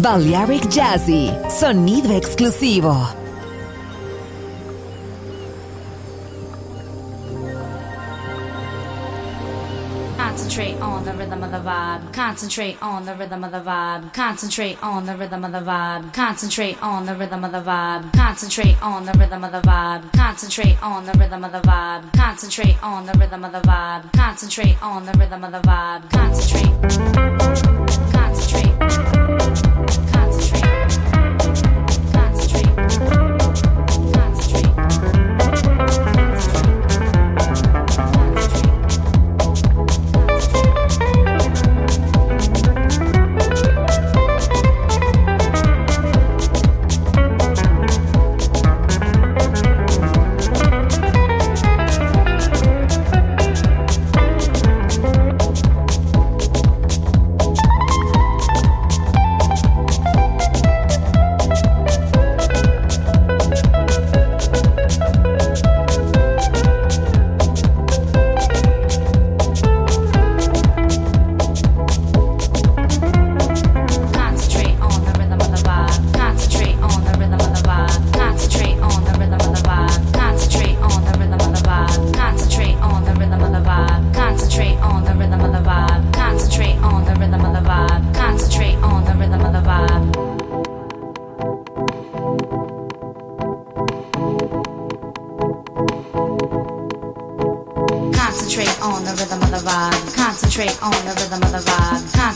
Balearic Jazzy, sonido exclusivo. Concentrate on the rhythm of the vibe. Concentrate on the rhythm of the vibe. Concentrate on the rhythm of the vibe. Concentrate on the rhythm of the vibe. Concentrate on the rhythm of the vibe. Concentrate on the rhythm of the vibe. Concentrate on the rhythm of the vibe. Concentrate on the rhythm of the vibe. Concentrate. Concentrate.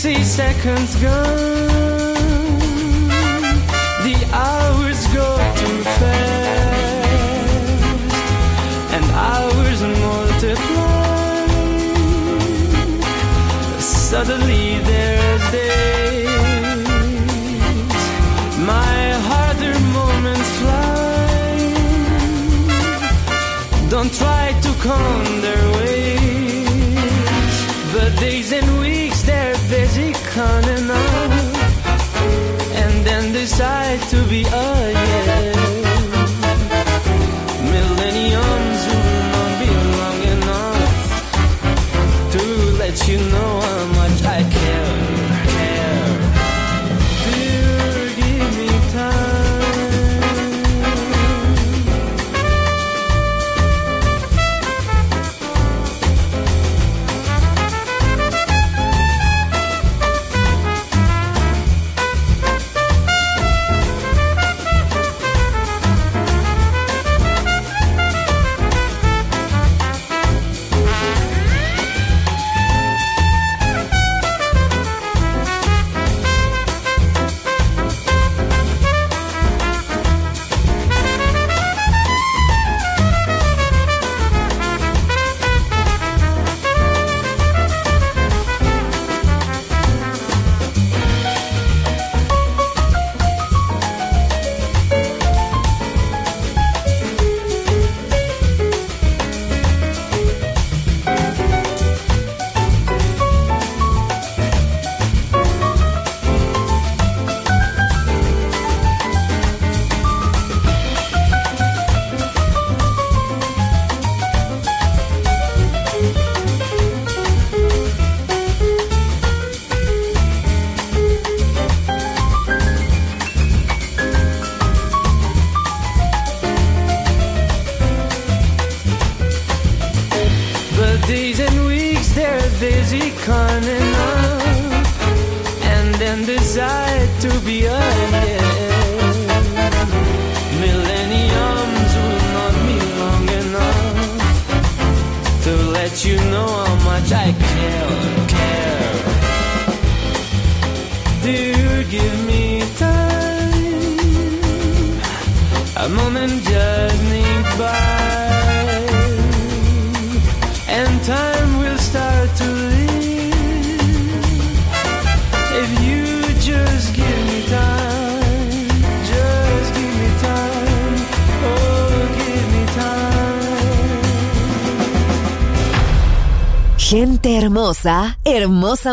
60 seconds gone. The hours go too fast, and hours multiply. Suddenly there are days. My harder moments fly. Don't try to come. on. And then decide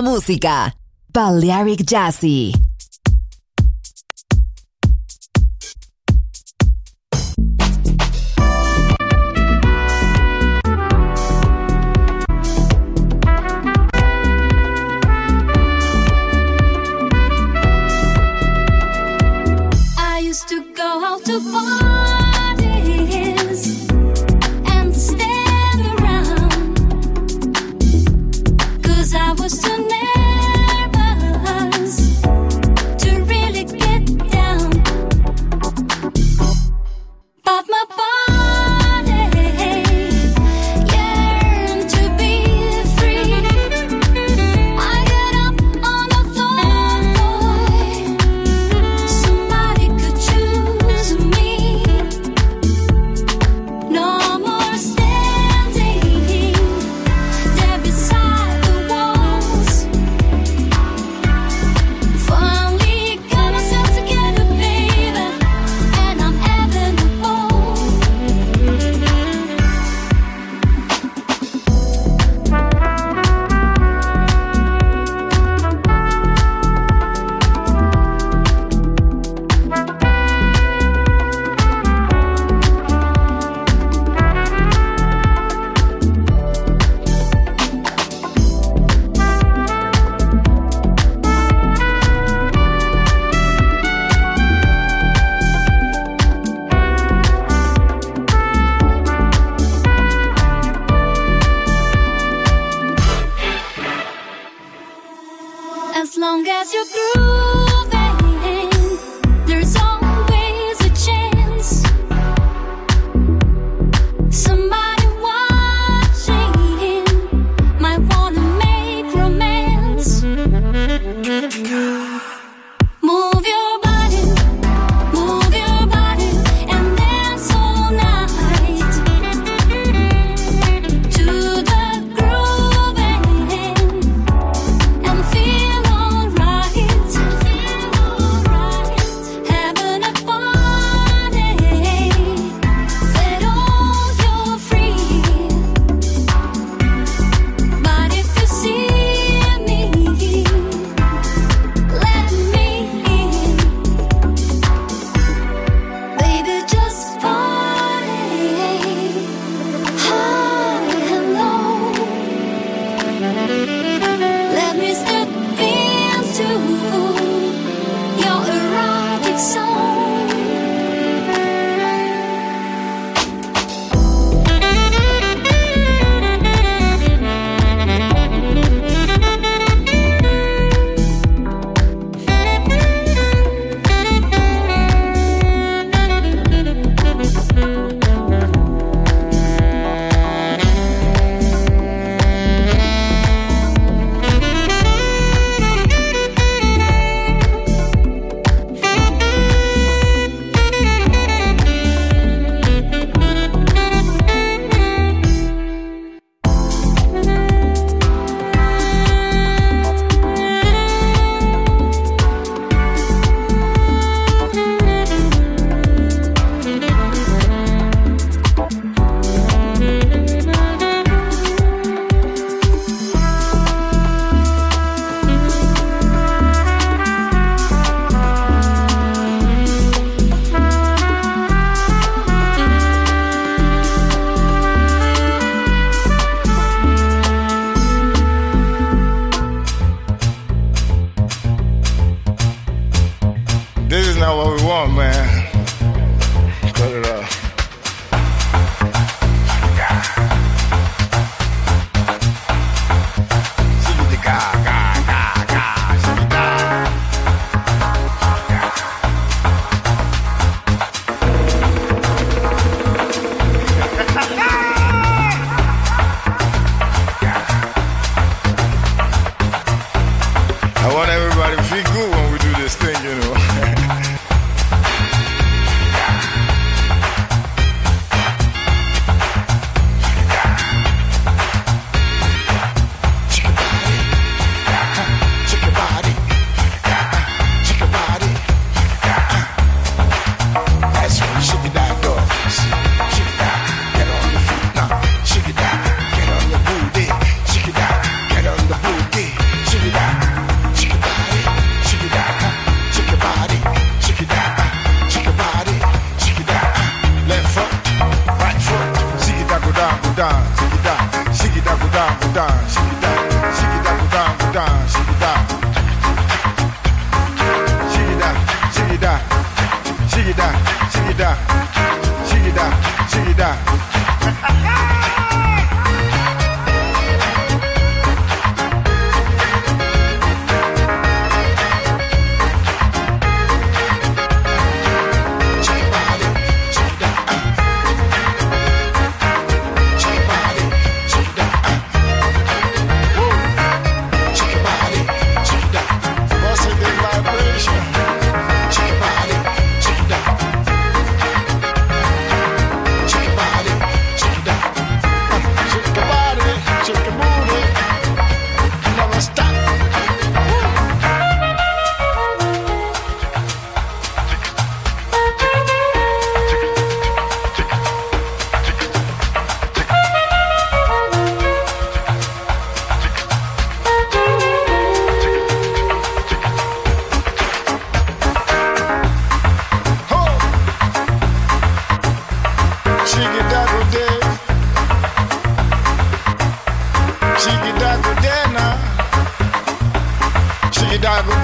música. Balearic Jazzy.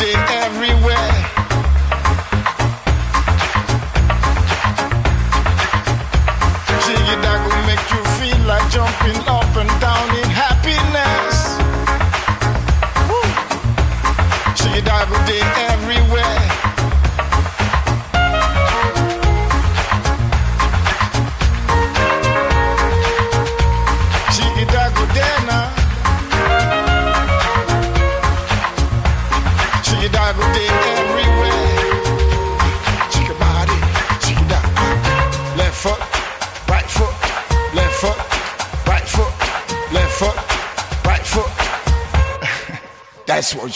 day everywhere.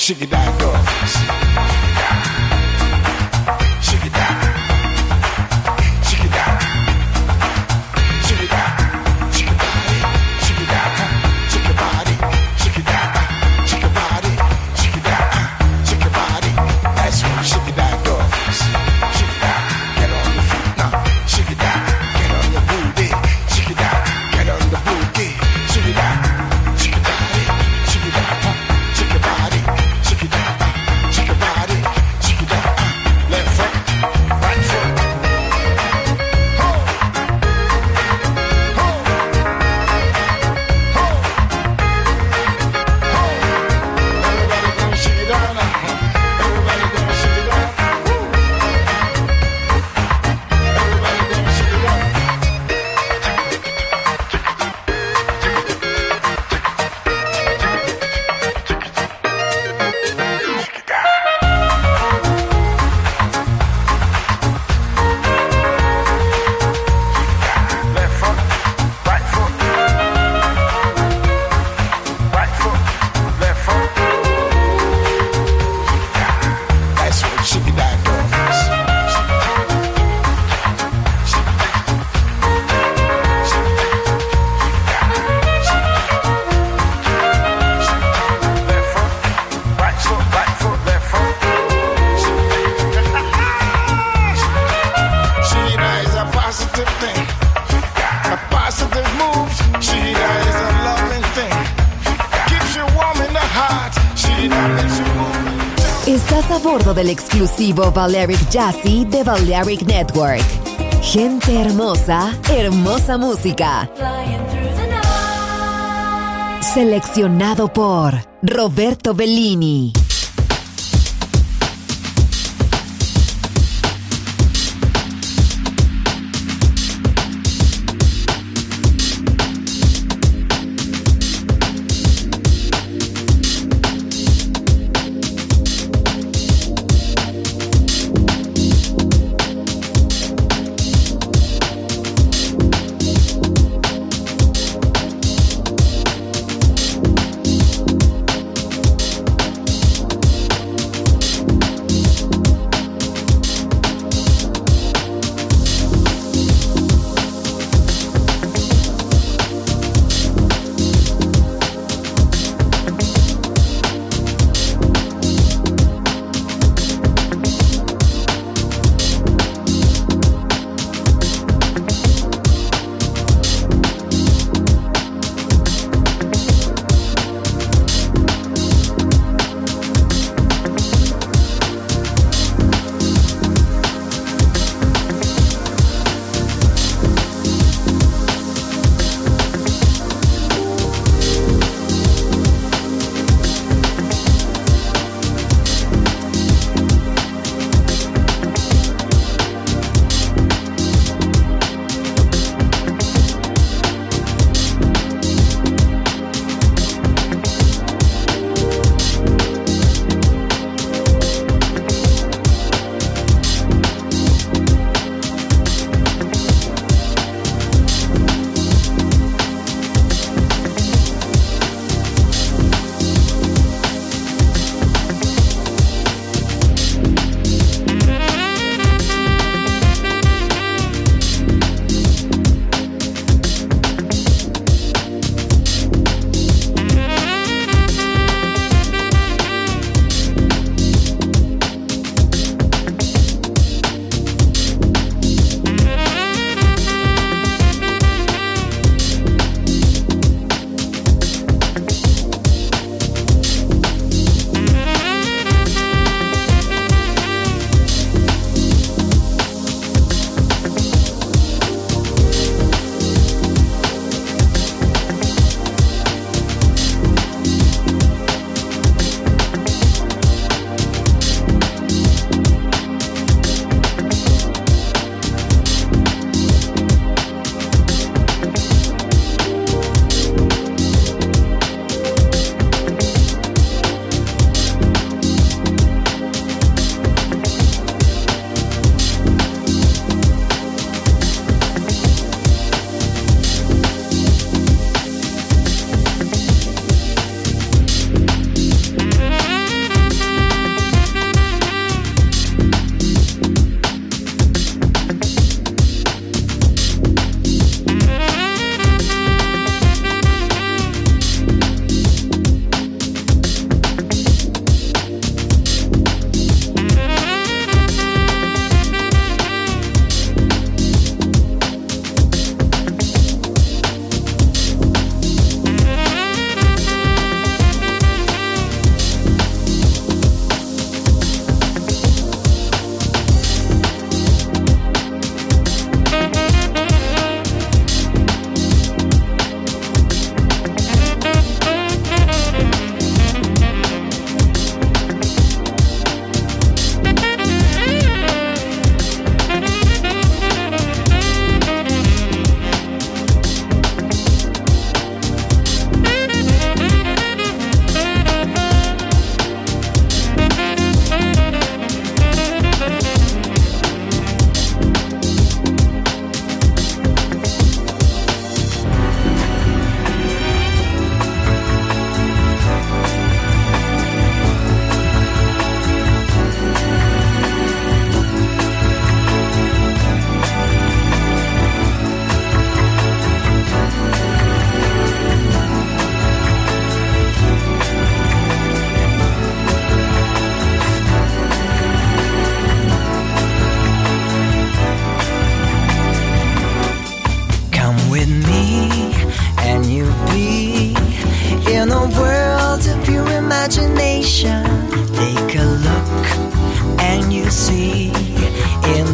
Shake it down, dog. vivo Balearic Jazzy de Balearic Network. Gente hermosa, hermosa música. Seleccionado por Roberto Bellini.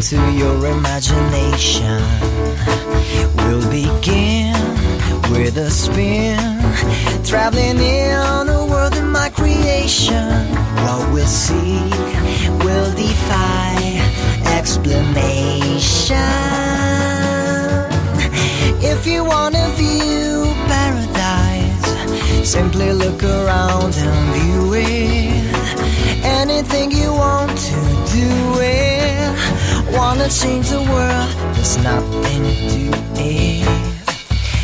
Into your imagination. We'll begin with a spin, traveling in a world of my creation. What we'll see will defy explanation. If you wanna view paradise, simply look around and view it. Anything Wanna change the world, there's nothing to it.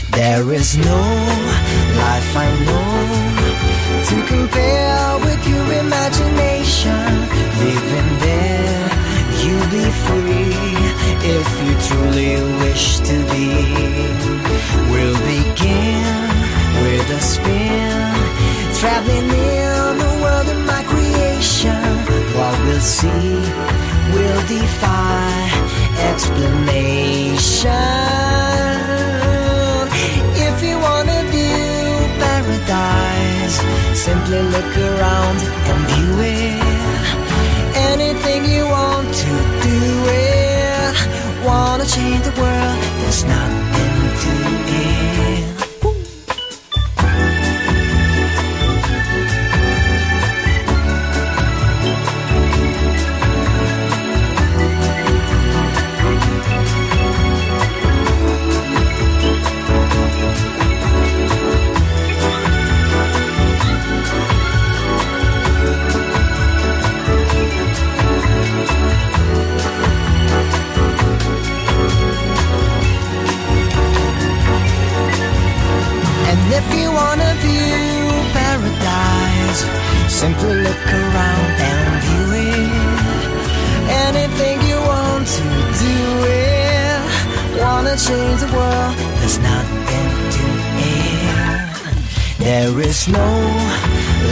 There is no life I know to compare with your imagination. Living there, you'll be free if you truly wish to be. We'll begin with a spin, traveling in the world of my creation. What we'll see will defy explanation. If you wanna view paradise, simply look around and view it. Anything you want to do it. Wanna change the world, there's nothing There is no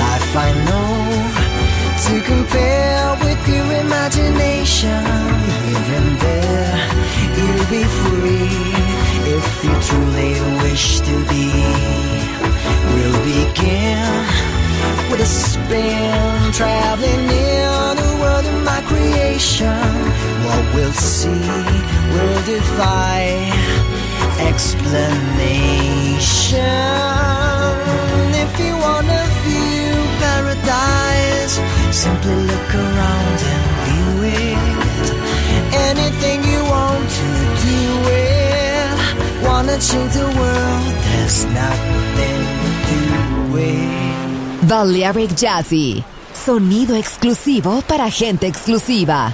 life I know to compare with your imagination. Even there, you'll be free if you truly wish to be. We'll begin with a spin, traveling in the world of my creation. What we'll see will defy explanation. If you wanna view paradise, simply look around and view it. Anything you want to do it. Wanna change the world, there's nothing to it. Balearic Jazzy. Sonido exclusivo para gente exclusiva.